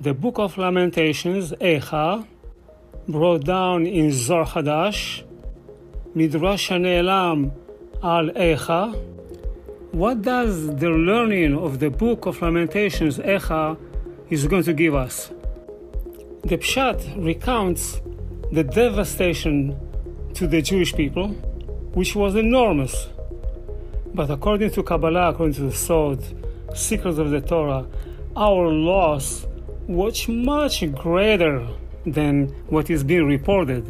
The Book of Lamentations, Echa, brought down in Zohar Hadash, Midrash Ne'elam al Echa. What does the learning of the Book of Lamentations, Echa, is going to give us? The Pshat recounts the devastation to the Jewish people, which was enormous. But according to Kabbalah, according to the Sod, secrets of the Torah, our loss was much greater than what is being reported.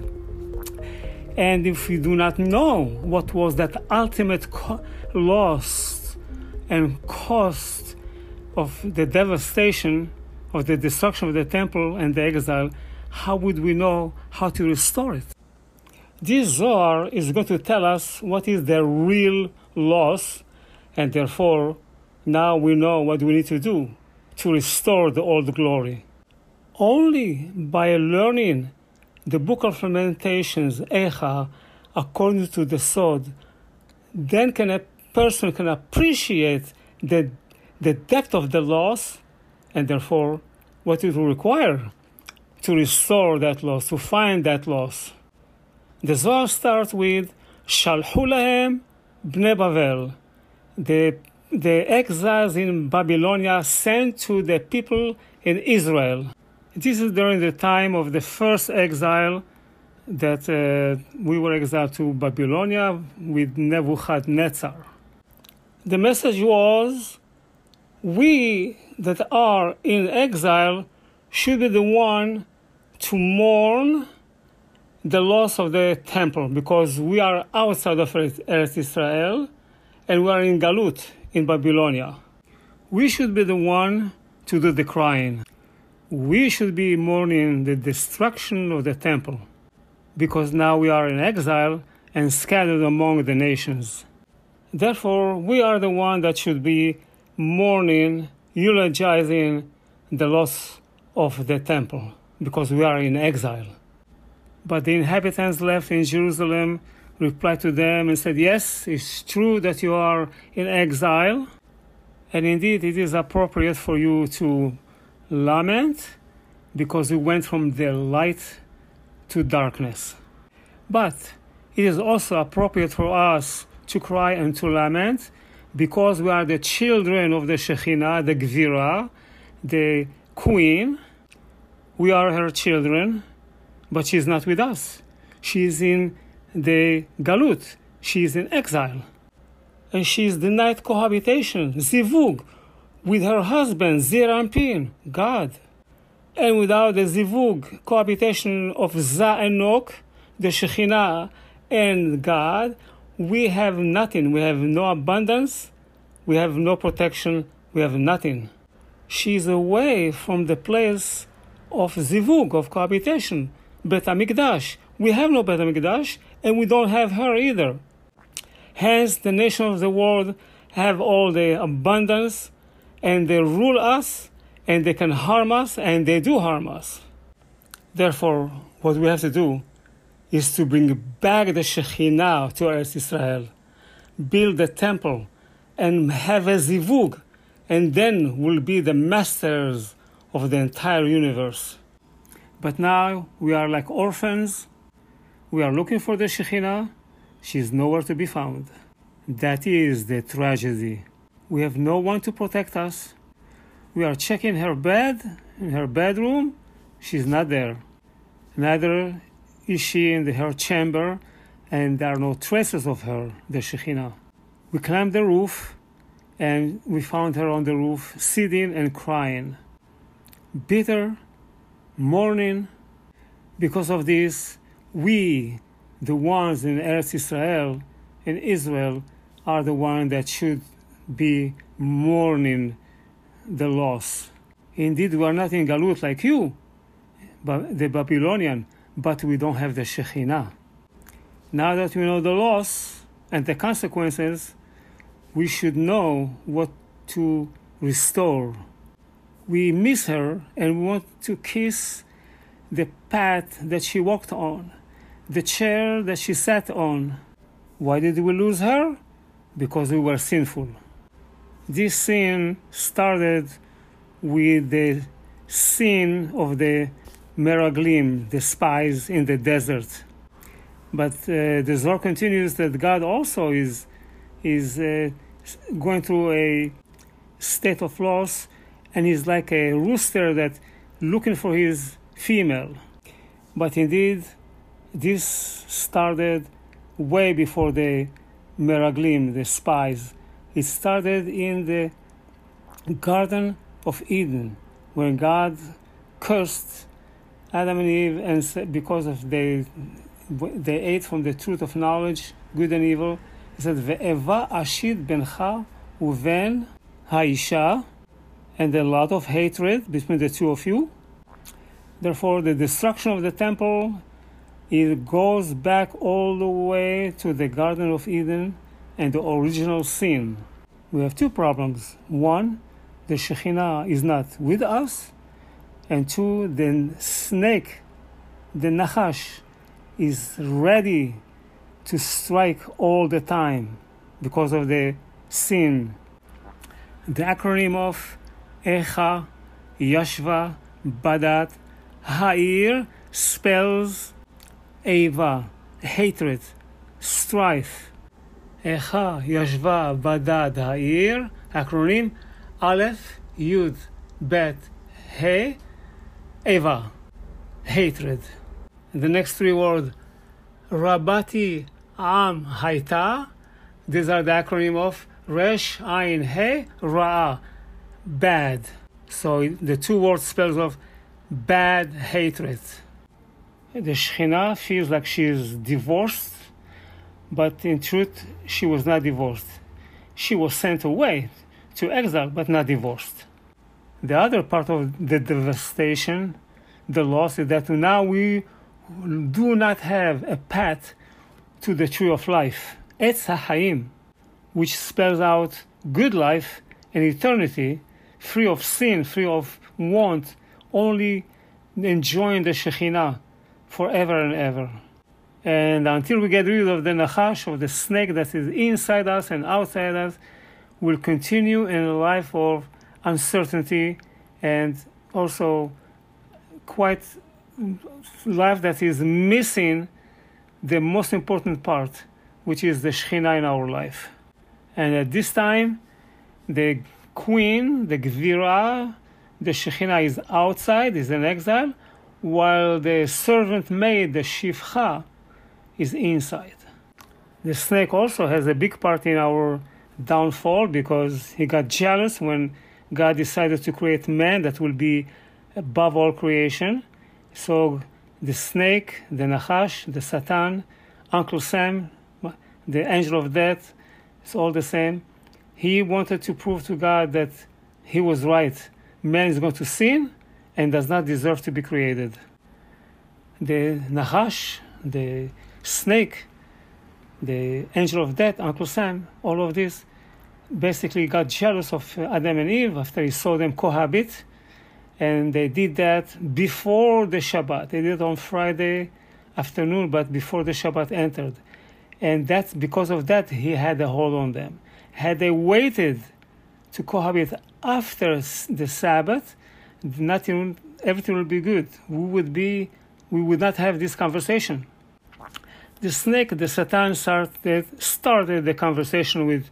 And if we do not know what was that ultimate co- loss and cost of the devastation of the destruction of the temple and the exile, how would we know how to restore it? This Zohar is going to tell us what is the real loss, and therefore now we know what we need to do to restore the old glory. Only by learning the book of Lamentations, Echa, according to the Sod, then can a person can appreciate the, the depth of the loss and therefore what it will require to restore that loss, to find that loss. The Zohar starts with Shalhu bnei Bavel. The, the exiles in Babylonia sent to the people in Israel. This is during the time of the first exile that uh, we were exiled to Babylonia with Nebuchadnezzar. The message was we that are in exile should be the one to mourn the loss of the temple because we are outside of Eretz Israel and we are in Galut in Babylonia. We should be the one to do the crying. We should be mourning the destruction of the temple because now we are in exile and scattered among the nations. Therefore, we are the one that should be mourning, eulogizing the loss of the temple because we are in exile. But the inhabitants left in Jerusalem replied to them and said, Yes, it's true that you are in exile, and indeed it is appropriate for you to lament because you went from the light to darkness. But it is also appropriate for us to cry and to lament because we are the children of the Shekhinah, the Gvira, the queen. We are her children, but she is not with us. She is in the Galut. She is in exile. And she is denied cohabitation, zivug, with her husband, Zeir Anpin, God. And without the zivug, cohabitation of Za and the Shekhinah and God, we have nothing. We have no abundance, we have no protection, we have nothing. She is away from the place of zivug, of cohabitation, Bet HaMikdash. We have no Bet HaMikdash, and we don't have her either. Hence, the nations of the world have all the abundance, and they rule us, and they can harm us, and they do harm us. Therefore, what we have to do is to bring back the Shekhinah to Eretz Israel, build the temple, and have a zivug, and then we'll be the masters of the entire universe. But now we are like orphans. We are looking for the Shekhinah. She is nowhere to be found. That is the tragedy. We have no one to protect us. We are checking her bed, in her bedroom. She's not there. Neither is she in the, her chamber, and there are no traces of her, the Shekhinah. We climbed the roof, and we found her on the roof, sitting and crying. Bitter, mourning. Because of this, we, the ones in Eretz Israel, in Israel, are the ones that should be mourning the loss. Indeed, we are not in Galut like you, but the Babylonian, but we don't have the Shekhinah. Now that we know the loss and the consequences, we should know what to restore. We miss her and we want to kiss the path that she walked on, the chair that she sat on. Why did we lose her? Because we were sinful. This sin started with the sin of the Meraglim, the spies in the desert. But uh, the Zohar continues that God also is, is uh, going through a state of loss and he's like a rooster that looking for his female. But indeed, this started way before the Meraglim, the spies. It started in the Garden of Eden, when God cursed Adam and Eve, and because of they they ate from the truth of knowledge, good and evil. He said, "Ve'eva ashid bencha uven haisha," and a lot of hatred between the two of you. Therefore, the destruction of the temple it goes back all the way to the Garden of Eden and the original sin. We have two problems. One, the Shekhinah is not with us, and two, the snake, the Nachash, is ready to strike all the time because of the sin. The acronym of Echa, Yashva, Badad, Ha'ir spells Eva, hatred, strife. Echa, Yashva, Badad, Ha'ir, acronym Aleph, Yud, Bet, He, Eva, hatred. The next three words, Rabati, Am, Haita, these are the acronym of Resh, Ain, He, Ra, bad. So the two words spells of bad hatred. The Shekhinah feels like she is divorced, but in truth, she was not divorced. She was sent away to exile, but not divorced. The other part of the devastation, the loss, is that now we do not have a path to the tree of life, Etz HaHaim, which spells out good life and eternity, free of sin, free of want, only enjoying the Shekhinah forever and ever. And until we get rid of the Nachash, of the snake that is inside us and outside us, we'll continue in a life of uncertainty and also quite life that is missing the most important part, which is the Shekhinah in our life. And at this time, the queen, the Gvira, the Shekhinah is outside, is in exile, while the servant maid, the Shifcha, is inside. The snake also has a big part in our downfall because he got jealous when God decided to create man that will be above all creation. So the snake, the Nachash, the Satan, Uncle Sam, the angel of death, it's all the same. He wanted to prove to God that he was right. Man is going to sin and does not deserve to be created. The Nahash, the snake, the angel of death, Uncle Sam, all of this basically got jealous of uh, Adam and Eve after he saw them cohabit and they did that before the Shabbat. They did it on Friday afternoon, but before the Shabbat entered. And that's because of that he had a hold on them. Had they waited to cohabit after the Sabbath, nothing, everything would be good. We would be, we would not have this conversation. The snake, the Satan, started, started the conversation with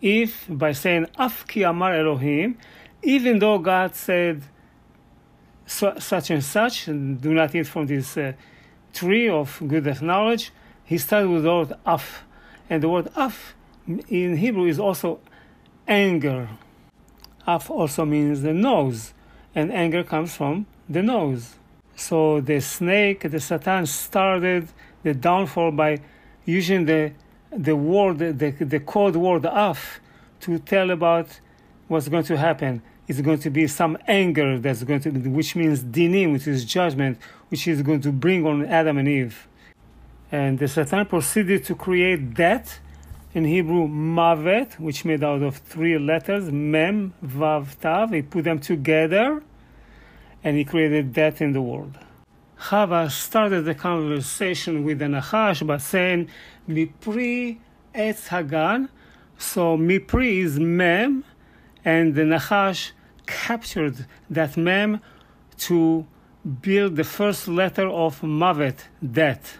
Eve by saying, Afki Amar Elohim, even though God said, such and such, do not eat from this uh, tree of good of knowledge. He started with the word af, and the word af in Hebrew is also anger. Af also means the nose, and anger comes from the nose. So the snake, the Satan, started the downfall by using the the word, the, the code word af, to tell about what's going to happen is going to be some anger that's going to, which means dinim, which is judgment, which is going to bring on Adam and Eve. And the Satan proceeded to create death in Hebrew, mavet, which made out of three letters, mem, vav, tav. He put them together, and he created death in the world. Chava started the conversation with the Nachash by saying, Mipri etz hagan. So Mipri is mem, and the Nachash captured that mem to build the first letter of Mavet, death.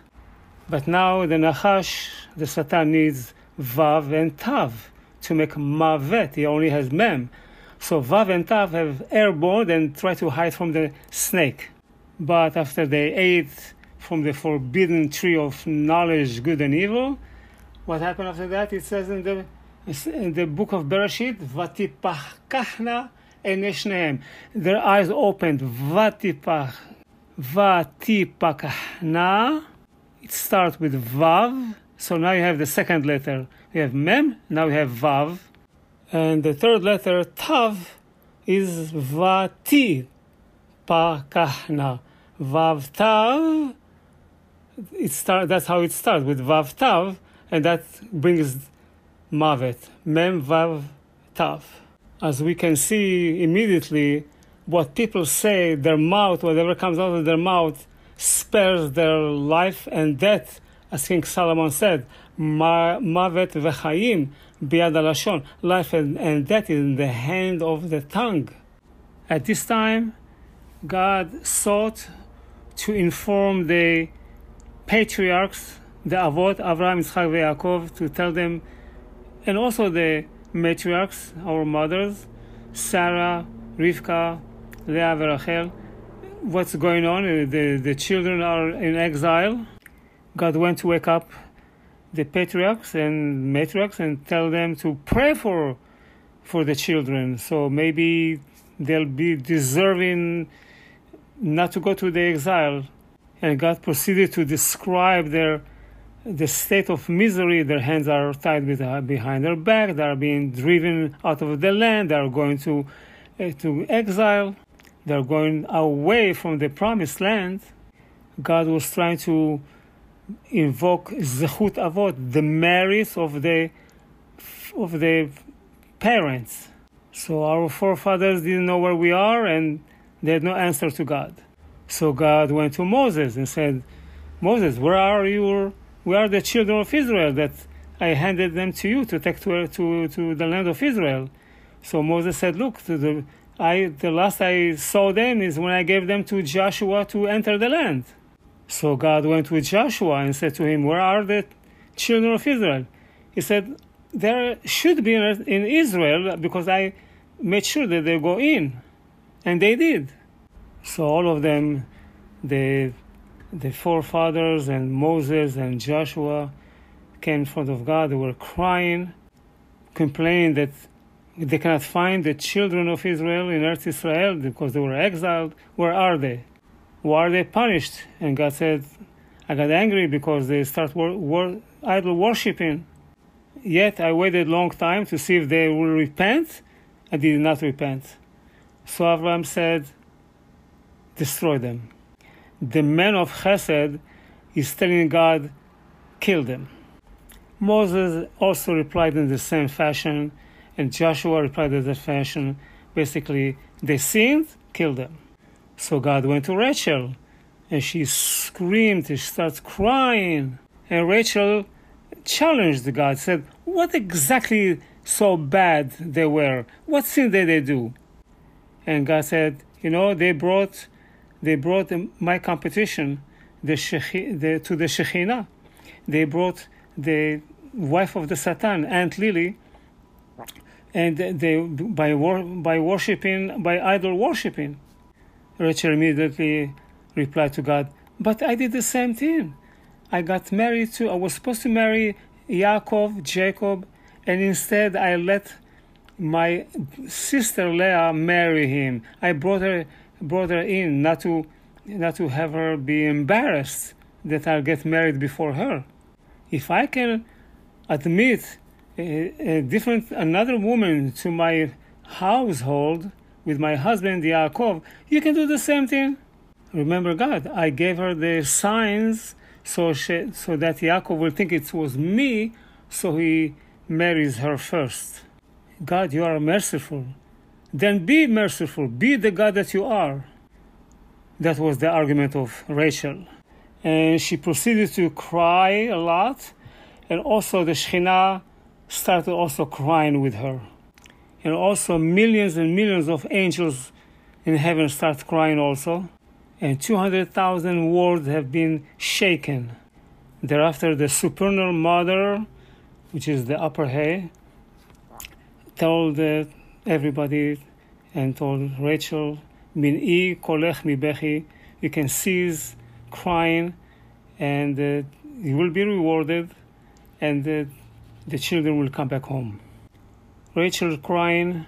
But now the Nachash, the Satan, needs Vav and Tav to make Mavet. He only has Mem. So Vav and Tav have airborne and try to hide from the snake. But after they ate from the forbidden tree of knowledge, good and evil, what happened after that? It says in the in the book of Bereshit, Vatipachkachna eneshnehem. Their eyes opened. Vatipach, Vatipachna. It starts with Vav. So now you have the second letter. We have Mem. Now we have Vav. And the third letter, Tav, is Vati Pakahna. Vav Tav. It start, that's how it starts with Vav Tav, and that brings Mavet. Mem Vav Tav. As we can see immediately, what people say, their mouth, whatever comes out of their mouth, spares their life and death, as King Solomon said. Mavet v'chaim biyad alashon. Life and, and death is in the hand of the tongue. At this time, God sought to inform the patriarchs, the Avot, Avraham, Yitzchak, Yaakov, to tell them, and also the matriarchs, our mothers, Sarah, Rivka, Leah, Rachel, what's going on. The, the children are in exile. God went to wake up the patriarchs and matriarchs and tell them to pray for for the children. So maybe they'll be deserving not to go to the exile. And God proceeded to describe their the state of misery. Their hands are tied with, uh, behind their back. They are being driven out of the land. They are going to uh, to exile. They are going away from the promised land. God was trying to invoke zechut avot, the merits of the of the parents. So our forefathers didn't know where we are, and they had no answer to God. So God went to Moses and said, "Moses, where are you? Where are the children of Israel that I handed them to you to take to to, to the land of Israel?" So Moses said, "Look, the I the last I saw them is when I gave them to Joshua to enter the land." So God went with Joshua and said to him, Where are the children of Israel? He said, There should be in Israel because I made sure that they go in. And they did. So all of them, the, the forefathers and Moses and Joshua came in front of God. They were crying, complaining that they cannot find the children of Israel in Eretz Israel because they were exiled. Where are they? Why are they punished? And God said, I got angry because they start wor- wor- idol worshiping. Yet I waited long time to see if they will repent, and did not repent. So Abraham said, Destroy them. The man of Chesed is telling God, Kill them. Moses also replied in the same fashion, and Joshua replied in the fashion. Basically, they sinned, kill them. So God went to Rachel and she screamed, she starts crying. And Rachel challenged God, said, What exactly so bad they were? What sin did they do? And God said, You know, they brought they brought my competition the, the, to the Shekhinah. They brought the wife of the Satan, Aunt Lily, and they by by worshiping by idol worshiping. Rachel immediately replied to God, But I did the same thing. I got married to, I was supposed to marry Yaakov, Jacob, and instead I let my sister Leah marry him. I brought her, brought her in not to, not to have her be embarrassed that I'll get married before her. If I can admit a, a different, another woman to my household, with my husband Yaakov, you can do the same thing. Remember God, I gave her the signs so she, so that Yaakov will think it was me, so he marries her first. God, you are merciful. Then be merciful. Be the God that you are. That was the argument of Rachel. And she proceeded to cry a lot, and also the Shekhinah started also crying with her and also millions and millions of angels in heaven start crying also, and 200,000 worlds have been shaken. Thereafter, the supernal mother, which is the upper hay, told uh, everybody and told Rachel, Min i kolech mi bechi, you can cease crying and uh, you will be rewarded and uh, the children will come back home. Rachel crying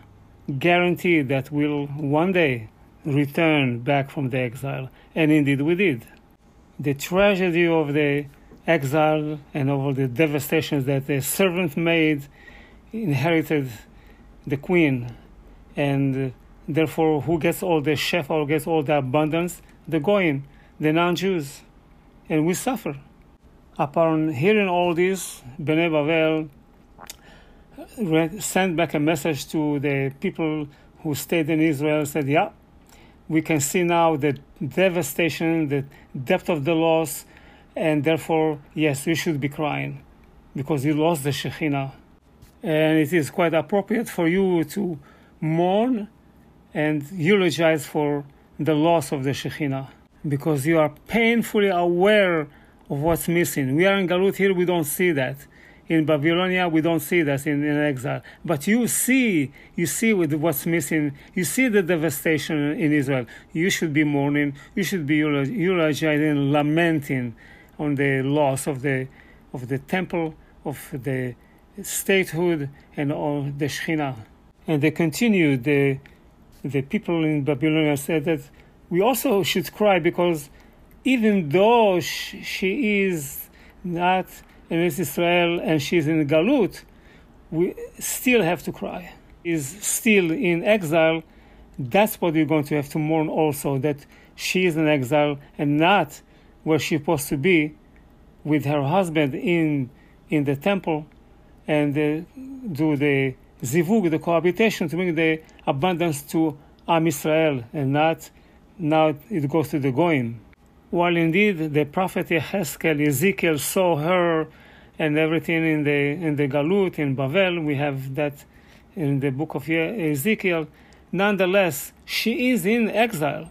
guaranteed that we'll one day return back from the exile, and indeed we did. The tragedy of the exile and of the devastations that the servant maid inherited the queen, and therefore who gets all the shefa or gets all the abundance? The goyim, the non-Jews, and we suffer. Upon hearing all this, Bnei Bavel sent back a message to the people who stayed in Israel, said, yeah, we can see now the devastation, the depth of the loss, and therefore, yes, we should be crying because you lost the Shekhinah. And it is quite appropriate for you to mourn and eulogize for the loss of the Shekhinah because you are painfully aware of what's missing. We are in Galut here, we don't see that in Babylonia, we don't see that in, in exile. But you see, you see with what's missing, you see the devastation in Israel. You should be mourning, you should be eulogizing, lamenting on the loss of the, of the temple, of the statehood, and all the Shekhinah. And they continue, the, the people in Babylonia said that we also should cry because even though she is not in Israel and she's in Galut, we still have to cry. Is still in exile. That's what you're going to have to mourn also. That she is in exile and not where she's supposed to be with her husband in in the temple and uh, do the zivug, the cohabitation, to bring the abundance to Am Israel and not now it goes to the goyim. While indeed the prophet Yecheskel, Ezekiel saw her and everything in the in the Galut in Bavel. We have that in the book of Ezekiel. Nonetheless, she is in exile.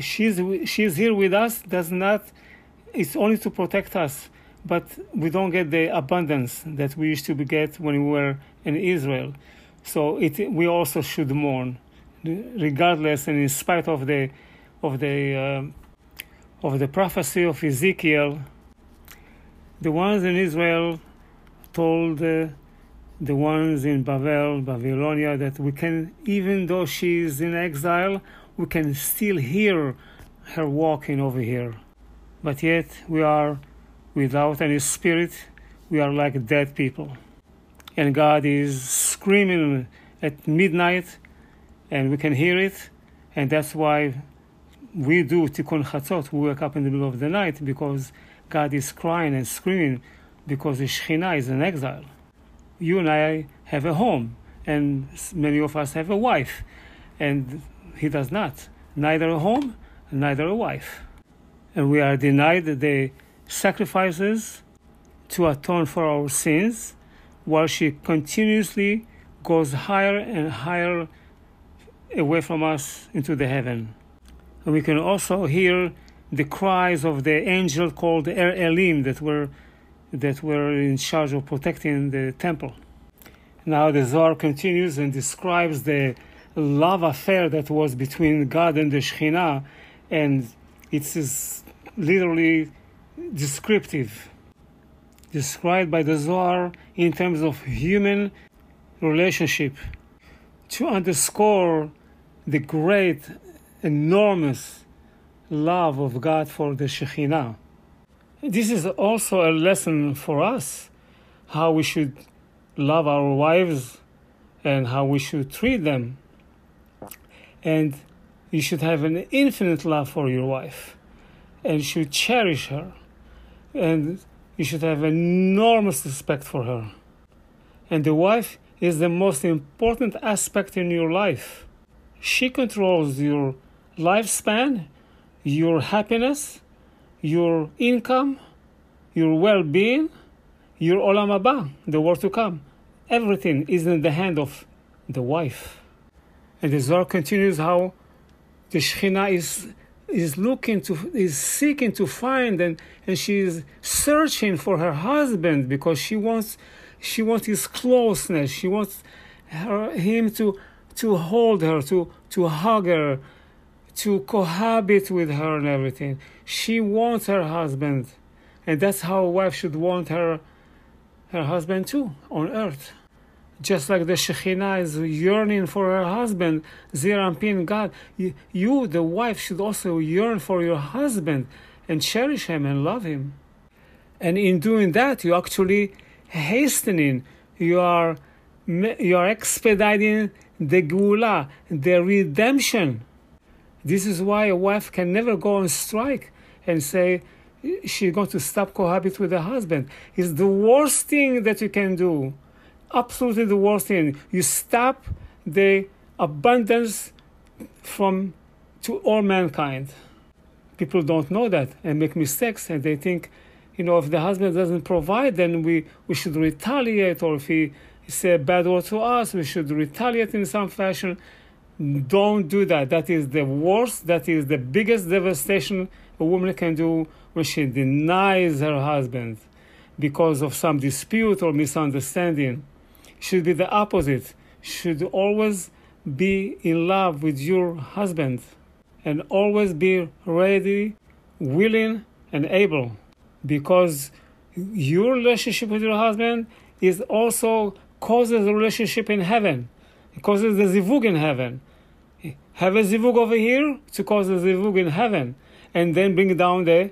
She's she's here with us. Does not. It's only to protect us, but we don't get the abundance that we used to get when we were in Israel. So it we also should mourn, regardless and in spite of the of the uh, of the prophecy of Ezekiel the ones in Israel told uh, the ones in Bavel, Babylonia, that we can, even though she is in exile, we can still hear her walking over here. But yet we are without any spirit, we are like dead people. And God is screaming at midnight, and we can hear it, and that's why we do Tikkun Chatzot. We wake up in the middle of the night because God is crying and screaming because the Shekhinah is in exile. You and I have a home, and many of us have a wife, and he does not. Neither a home, neither a wife. And we are denied the sacrifices to atone for our sins, while she continuously goes higher and higher away from us into the heaven. And we can also hear the cries of the angel called Er Elim that were that were in charge of protecting the temple. Now the Zohar continues and describes the love affair that was between God and the Shekhinah, and it is literally descriptive, described by the Zohar in terms of human relationship to underscore the great, enormous love of God for the Shekhinah. This is also a lesson for us how we should love our wives and how we should treat them. And you should have an infinite love for your wife and should cherish her and you should have enormous respect for her. And the wife is the most important aspect in your life. She controls your lifespan your happiness, your income, your well being, your olam haba, the world to come. Everything is in the hand of the wife. And the Zohar continues how the Shekhinah is is looking to is seeking to find and and she's searching for her husband because she wants she wants his closeness she wants her, him to to hold her to to hug her to cohabit with her and everything she wants her husband and that's how a wife should want her her husband too on earth just like the Shekhinah is yearning for her husband, Zeir Anpin, God, you, you, the wife, should also yearn for your husband and cherish him and love him. And in doing that, you are actually hastening, you are, you are expediting the geula, the redemption. This is why a wife can never go on strike and say she's going to stop cohabit with her husband. It's the worst thing that you can do absolutely the worst thing. You stop the abundance from to all mankind. People don't know that and make mistakes, and they think, you know, if the husband doesn't provide, then we, we should retaliate, or if he say a bad word to us, we should retaliate in some fashion. Don't do that. That is the worst, that is the biggest devastation a woman can do when she denies her husband because of some dispute or misunderstanding should be the opposite. Should always be in love with your husband and always be ready, willing, and able. Because your relationship with your husband is also causes a relationship in heaven. It causes the zivug in heaven. Have a zivug over here to cause a zivug in heaven, and then bring down the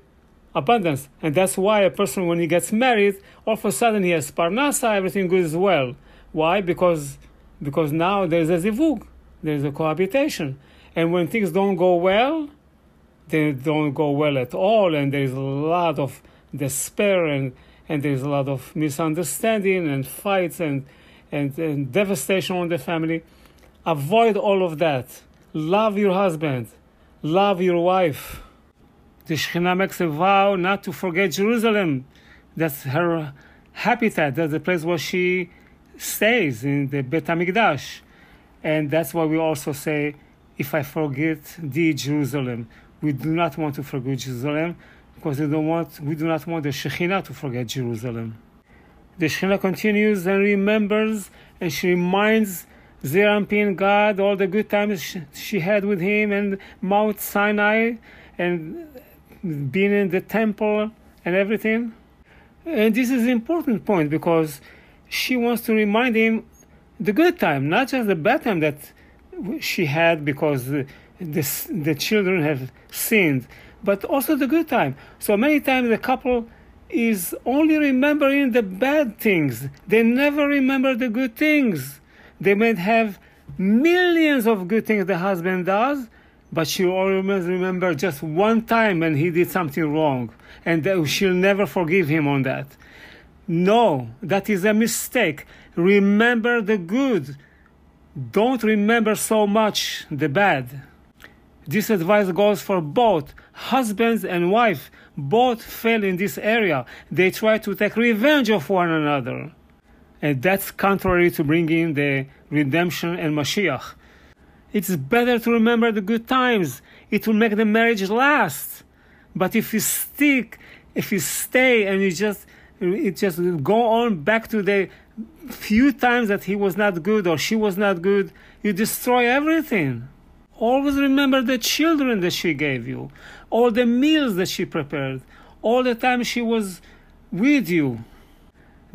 abundance. And that's why a person, when he gets married, all of a sudden he has parnasa, everything goes well. Why? Because because now there's a zivug, there's a cohabitation, and when things don't go well, they don't go well at all, and there's a lot of despair and and there's a lot of misunderstanding and fights and, and, and devastation on the family. Avoid all of that. Love your husband. Love your wife. The Shekhinah makes a vow not to forget Jerusalem. That's her habitat. That's the place where she stays in the Bet HaMikdash. And that's why we also say, if I forget the Jerusalem, we do not want to forget Jerusalem because we don't want we do not want the Shekhinah to forget Jerusalem. The Shekhinah continues and remembers and she reminds Zeir Anpin God all the good times she, she had with him and Mount Sinai and being in the temple and everything. And this is an important point because she wants to remind him the good time, not just the bad time that she had because the, the, the children have sinned, but also the good time. So many times the couple is only remembering the bad things. They never remember the good things. They might have millions of good things the husband does, but she'll always remember just one time when he did something wrong, and she'll never forgive him on that. No, that is a mistake. Remember the good. Don't remember so much the bad. This advice goes for both husbands and wife. Both fail in this area. They try to take revenge of one another. And that's contrary to bringing the redemption and Mashiach. It's better to remember the good times. It will make the marriage last. But if you stick, if you stay and you just it just go on back to the few times that he was not good or she was not good, you destroy everything. Always remember the children that she gave you, all the meals that she prepared, all the time she was with you.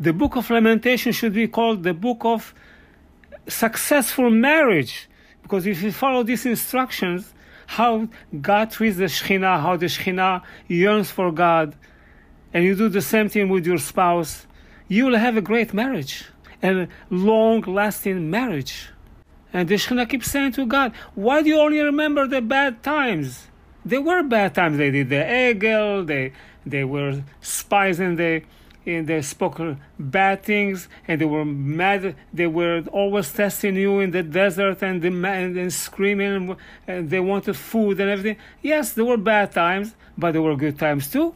The book of Lamentation should be called the book of successful marriage, because if you follow these instructions, how God treats the Shekhinah, how the Shekhinah yearns for God, and you do the same thing with your spouse, you will have a great marriage and a long lasting marriage. And the Shekhinah keeps saying to God, Why do you only remember the bad times? There were bad times. They did the Egel, they, they were spies and they, and they spoke bad things, and they were mad. They were always testing you in the desert and, demand, and screaming, and they wanted food and everything. Yes, there were bad times, but there were good times too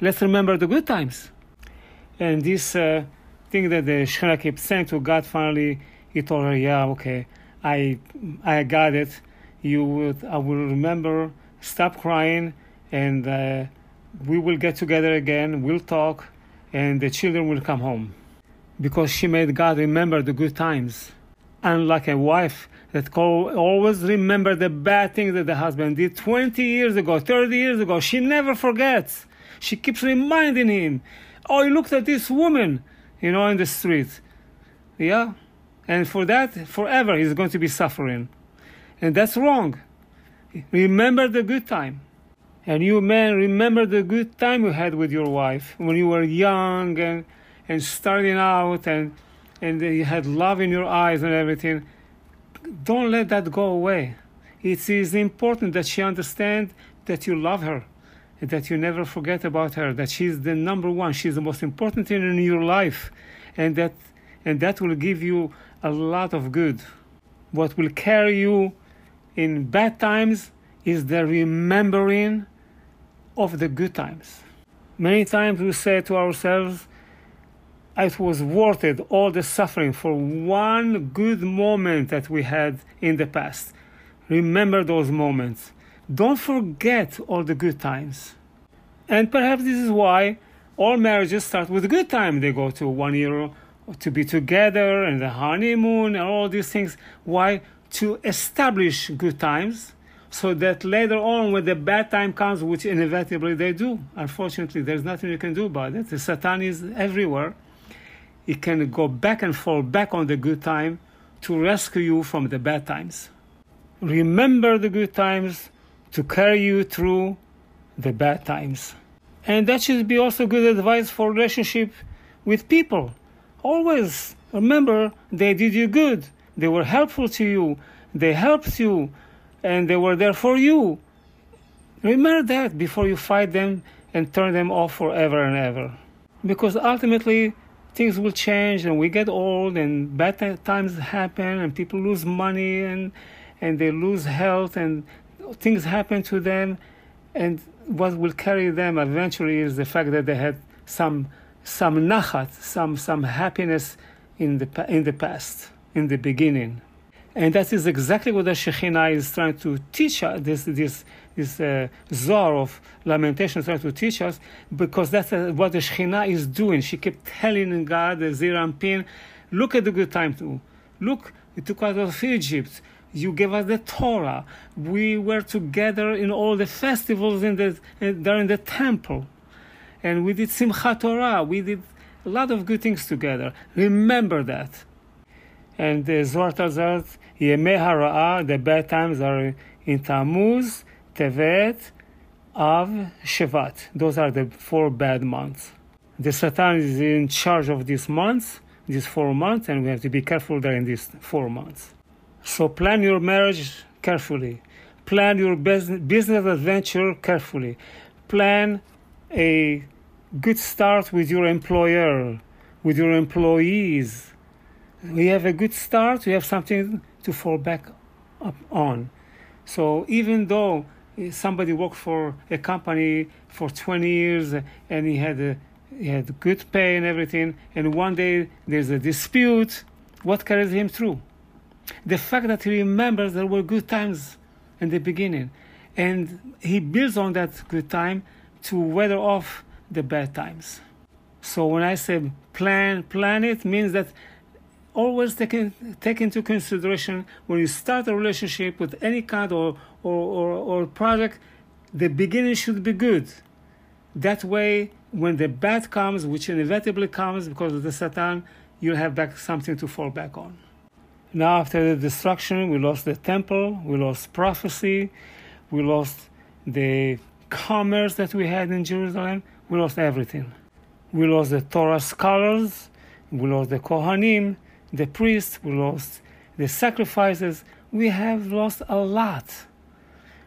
let's remember the good times. And this uh, thing that the Shekhinah kept saying to God, finally, he told her, yeah, okay, I, I got it. you would, I will remember, stop crying, and uh, we will get together again, we'll talk, and the children will come home. Because she made God remember the good times. Unlike a wife that always remember the bad things that the husband did 20 years ago, 30 years ago. She never forgets. She keeps reminding him, oh, he looked at this woman, you know, in the street. Yeah? And for that, forever, he's going to be suffering. And that's wrong. Remember the good time. And you men, remember the good time you had with your wife when you were young and, and starting out and, and you had love in your eyes and everything. Don't let that go away. It is important that she understand that you love her, that you never forget about her, that she's the number one, she's the most important thing in your life, and that and that will give you a lot of good. What will carry you in bad times is the remembering of the good times. Many times we say to ourselves, it was worth it, all the suffering for one good moment that we had in the past. Remember those moments. Don't forget all the good times. And perhaps this is why all marriages start with a good time. They go to one year to be together and the honeymoon and all these things. Why? To establish good times so that later on when the bad time comes, which inevitably they do, unfortunately, there's nothing you can do about it. The Satan is everywhere. It can go back and fall back on the good time to rescue you from the bad times. Remember the good times to carry you through the bad times. And that should be also good advice for relationship with people. Always remember they did you good. They were helpful to you. They helped you and they were there for you. Remember that before you fight them and turn them off forever and ever. Because ultimately, things will change and we get old and bad times happen and people lose money and, and they lose health and things happen to them. And what will carry them eventually is the fact that they had some, some nachat, some, some happiness in the, in the past, in the beginning. And that is exactly what the Shekhinah is trying to teach us, this, this, this uh, Zohar of lamentation is trying to teach us, because that's uh, what the Shekhinah is doing. She kept telling God, the Zeir Anpin, look at the good time too. Look, you took us out of Egypt. You gave us the Torah. We were together in all the festivals in the, there in the temple. And we did Simchat Torah. We did a lot of good things together. Remember that and the result of Yemei Hara'a, the bad times are in Tammuz, Tevet, Av, Shevat. Those are the four bad months. The Satan is in charge of these months, these four months, and we have to be careful during these four months. So plan your marriage carefully. Plan your business adventure carefully. Plan a good start with your employer, with your employees, we have a good start, we have something to fall back up on. So even though eh, somebody worked for a company for 20 years eh, and he had a, he had good pay and everything, and one day there's a dispute, what carries him through? The fact that he remembers there were good times in the beginning, and he builds on that good time to weather off the bad times. So when I say plan, plan it means that always take, in, take into consideration when you start a relationship with any kind or, or, or, or project, the beginning should be good. That way, when the bad comes, which inevitably comes because of the Satan, you'll have back something to fall back on. Now, after the destruction, we lost the temple, we lost prophecy, we lost the commerce that we had in Jerusalem, we lost everything. We lost the Torah scholars, we lost the Kohanim, the priests, we lost the sacrifices, we have lost a lot.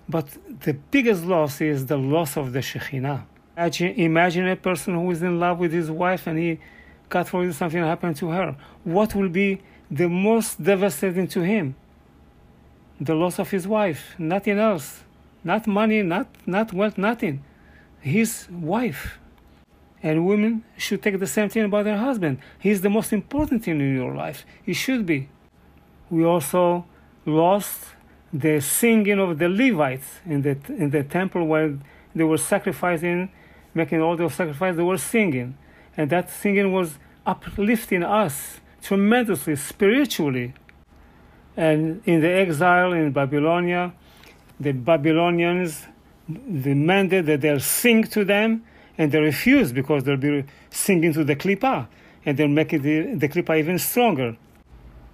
But the biggest loss is the loss of the Shekhinah. Imagine, imagine a person who is in love with his wife and he, God forbid, something happened to her. What will be the most devastating to him? The loss of his wife, nothing else. Not money, not, not wealth, nothing. His wife. And women should take the same thing about their husband. He's the most important thing in your life. He should be. We also lost the singing of the Levites in the in the temple where they were sacrificing, making all those sacrifices. They were singing, and that singing was uplifting us tremendously spiritually. And in the exile in Babylonia, the Babylonians demanded that they'll sing to them, and they refuse because they'll be singing to the klipa, and they'll make the, the klipa even stronger.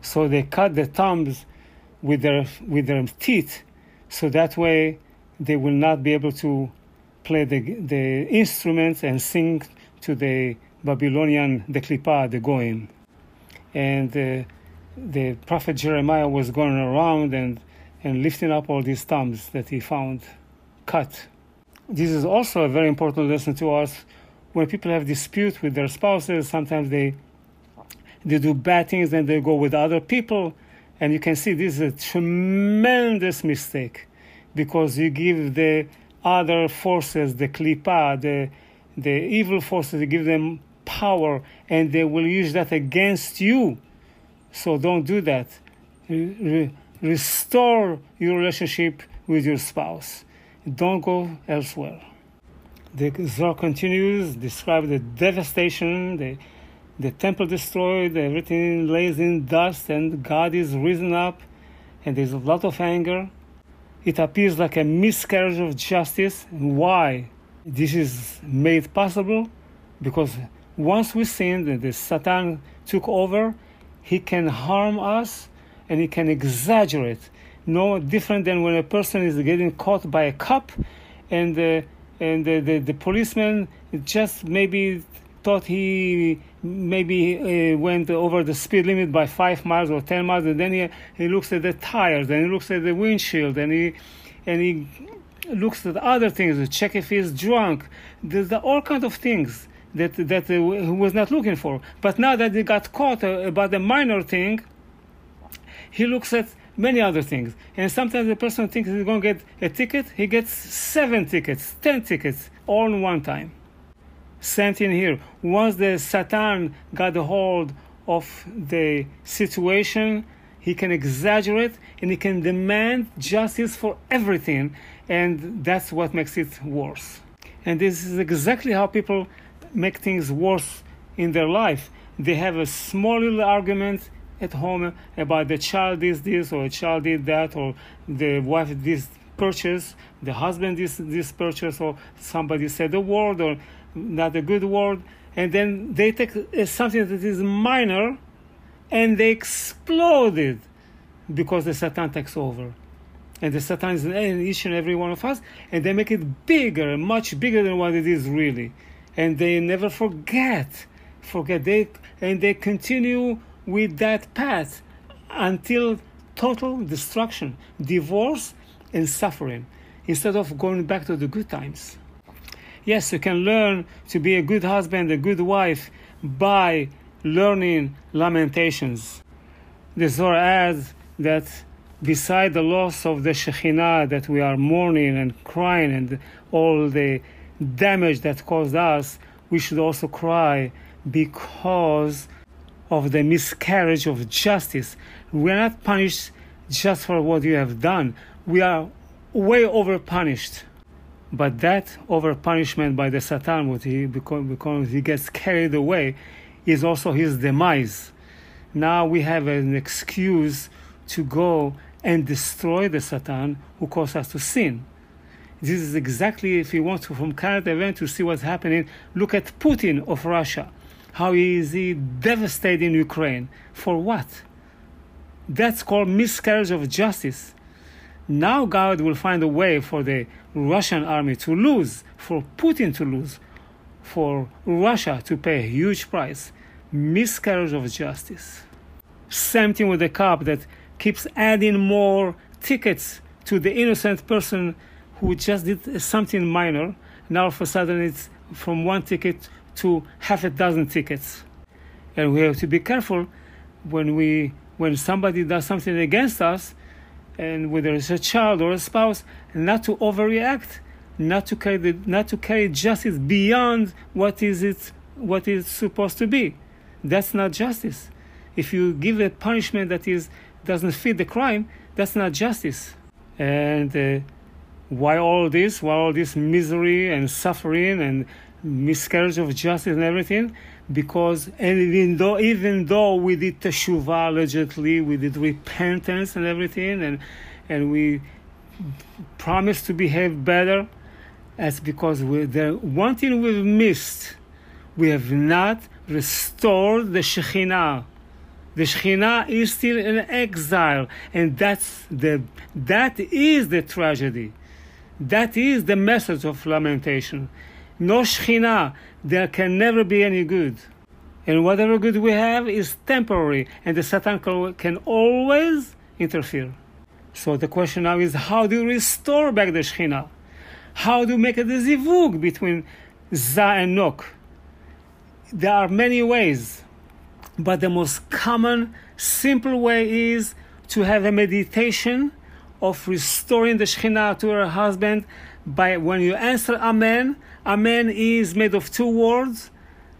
So they cut the thumbs with their with their teeth, so that way they will not be able to play the the instruments and sing to the Babylonian the klipa the goyim, and uh, the prophet Jeremiah was going around and and lifting up all these thumbs that he found cut. This is also a very important lesson to us when people have dispute with their spouses. Sometimes they they do bad things and they go with other people and you can see this is a tremendous mistake because you give the other forces, the klipa, the, the evil forces, you give them power and they will use that against you. So don't do that. Re- restore your relationship with your spouse. Don't go elsewhere. The Zohar continues, describe the devastation, the the temple destroyed, everything lays in dust, and God is risen up, and there's a lot of anger. It appears like a miscarriage of justice. Why? This is made possible because once we sinned and the Satan took over, he can harm us and he can exaggerate. No different than when a person is getting caught by a cop and, uh, and the, the, the policeman just maybe thought he maybe uh, went over the speed limit by five miles or ten miles, and then he, he looks at the tires, and he looks at the windshield, and he and he looks at other things, to check if he's drunk. There's all kinds of things that that uh, he was not looking for. But now that he got caught uh, about a minor thing, he looks at many other things. And sometimes the person thinks he's going to get a ticket, he gets seven tickets, ten tickets, all in one time. Same thing here. Once the Satan got a hold of the situation, he can exaggerate and he can demand justice for everything, and that's what makes it worse. And this is exactly how people make things worse in their life. They have a small little argument at home uh, about the child did this or a child did that or the wife this purchase, the husband did this purchase or somebody said a word or not a good word, and then they take uh, something that is minor and they explode it because the Satan takes over. And the Satan is in each and every one of us, and they make it bigger, much bigger than what it is really. And they never forget, forget they and they continue with that path until total destruction, divorce, and suffering, instead of going back to the good times. Yes, you can learn to be a good husband, a good wife by learning lamentations. The Zohar adds that beside the loss of the Shekhinah that we are mourning and crying and all the damage that caused us, we should also cry because of the miscarriage of justice. We are not punished just for what you have done. We are way over punished. But that over punishment by the Satan, what he because, he gets carried away, is also his demise. Now we have an excuse to go and destroy the Satan who caused us to sin. This is exactly, if you want to, from current event to see what's happening, look at Putin of Russia. How is he devastating Ukraine? For what? That's called miscarriage of justice. Now God will find a way for the Russian army to lose, for Putin to lose, for Russia to pay a huge price. Miscarriage of justice. Same thing with the cop that keeps adding more tickets to the innocent person who just did something minor. Now, all of a sudden, it's from one ticket to half a dozen tickets. And we have to be careful when we when somebody does something against us and whether it's a child or a spouse, not to overreact, not to carry the, not to carry justice beyond what is it what is supposed to be. That's not justice. If you give a punishment that is doesn't fit the crime, that's not justice. And uh, why all this? Why all this misery and suffering and miscarriage of justice and everything? Because and even though even though we did teshuvah allegedly, we did repentance and everything, and and we promised to behave better, that's because we the one thing we've missed, we have not restored the Shekhinah. The Shekhinah is still in exile, and that's the that is the tragedy. That is the message of lamentation. No Shekhinah, there can never be any good. And whatever good we have is temporary, and the Satan can always interfere. So the question now is how do you restore back the Shekhinah? How do you make a zivug between Za and Nok? There are many ways, but the most common, simple way is to have a meditation of restoring the Shekhinah to her husband by when you answer Amen. Amen is made of two words,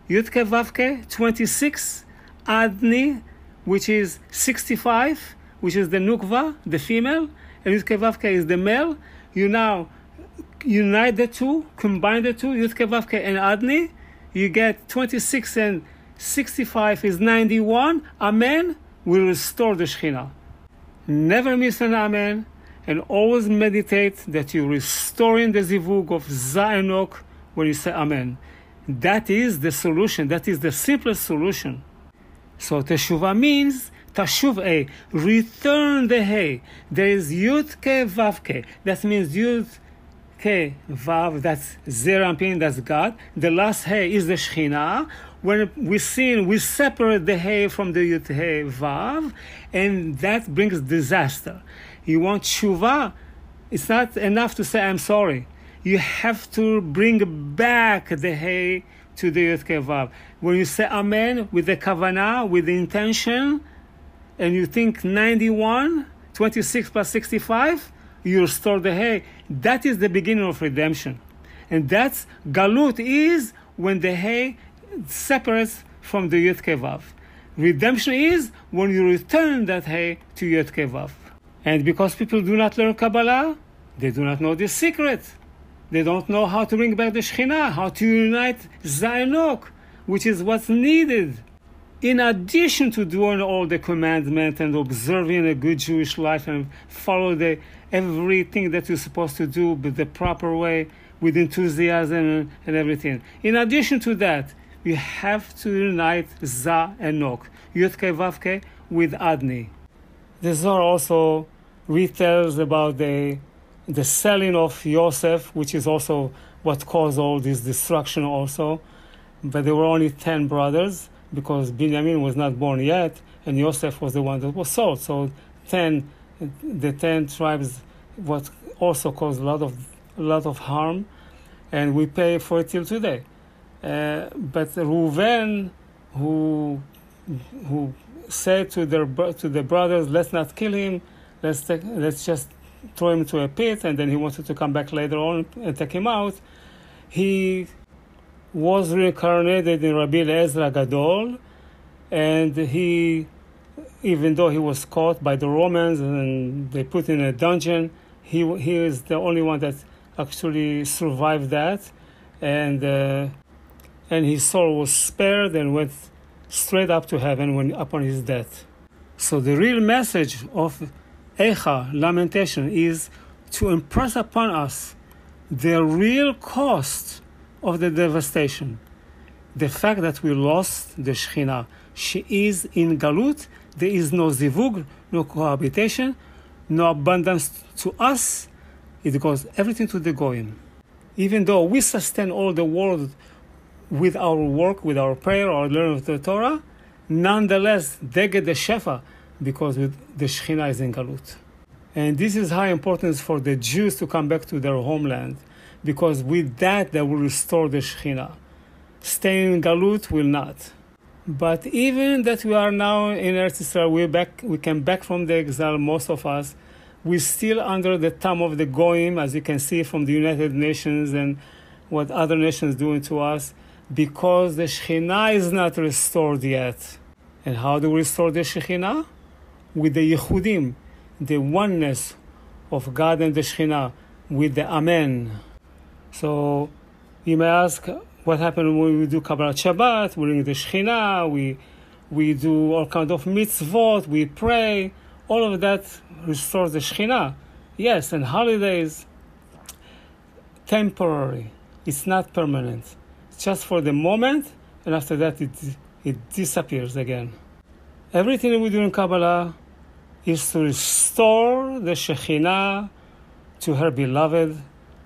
Yutke Vavke, 26, Adni, which is 65, which is the Nukva, the female, and Yutke Vavke is the male. You now unite the two, combine the two, Yutke Vavke and Adni, you get 26 and 65 is 91. Amen will restore the Shekhinah. Never miss an Amen and always meditate that you're restoring the zivug of Zainok when you say Amen. That is the solution. That is the simplest solution. So Teshuvah means Tashuv A, return the Hey. There is Yud Ke Vav Ke. That means Yud Ke Vav, that's Zeir Anpin, that's God. The last Hey is the Shekhinah. When we sin, we separate the Hey from the Yud Hey Vav, and that brings disaster you want tshuva, it's not enough to say, I'm sorry. You have to bring back the Hey to the Yud Vav. When you say Amen with the kavanah, with the intention, and you think 91, 26 plus 65, you restore the Hey. That is the beginning of redemption. And that's galut is when the Hey separates from the Yud Vav. Redemption is when you return that Hey to Yud Vav. And because people do not learn Kabbalah, they do not know the secret. They don't know how to bring back the Shekhinah, how to unite Zainok, which is what's needed. In addition to doing all the commandments and observing a good Jewish life and follow the everything that you're supposed to do but the proper way with enthusiasm and everything. In addition to that, you have to unite Za and Nok, Yudke Vavke with Adni. The Zohar also retells about the the selling of Yosef, which is also what caused all this destruction also. But there were only ten brothers because Benjamin was not born yet, and Yosef was the one that was sold. So ten, the ten tribes, what also caused a lot of a lot of harm, and we pay for it till today. Uh, but Reuven, who who said to their to the brothers, "Let's not kill him," let's take, let's just throw him to a pit, and then he wanted to come back later on and take him out. He was reincarnated in Rabbi Ezra Gadol, and he, even though he was caught by the Romans and they put in a dungeon, he he is the only one that actually survived that, and uh, and his soul was spared and went straight up to heaven when upon his death. So the real message of Echa, lamentation, is to impress upon us the real cost of the devastation. The fact that we lost the Shekhinah. She is in Galut, there is no zivug, no cohabitation, no abundance to us. It goes everything to the Goyim. Even though we sustain all the world with our work, with our prayer, our learning of the Torah, nonetheless, they get the Shefa because the Shekhinah is in Galut. And this is high importance for the Jews to come back to their homeland, because with that they will restore the Shekhinah. Staying in Galut will not. But even that we are now in Eretz Israel, we back, we came back from the exile, most of us, we're still under the thumb of the Goyim, as you can see from the United Nations and what other nations doing to us, because the Shekhinah is not restored yet. And how do we restore the Shekhinah? With the Yichudim, the oneness of God and the Shekhinah with the Amen. So you may ask, what happened when we do Kabbalat Shabbat? We bring the Shekhinah, we, we do all kind of mitzvot, we pray. All of that restores the Shekhinah. Yes, and holidays, temporary. It's not permanent. It's just for the moment, and after that it, it disappears again. Everything we do in Kabbalah is to restore the Shekhinah to her beloved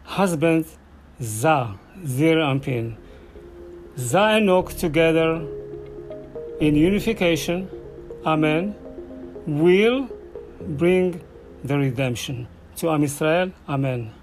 husband, Za, Zeir Anpin. Za and together in unification, Amen, will bring the redemption to Am Israel, Amen.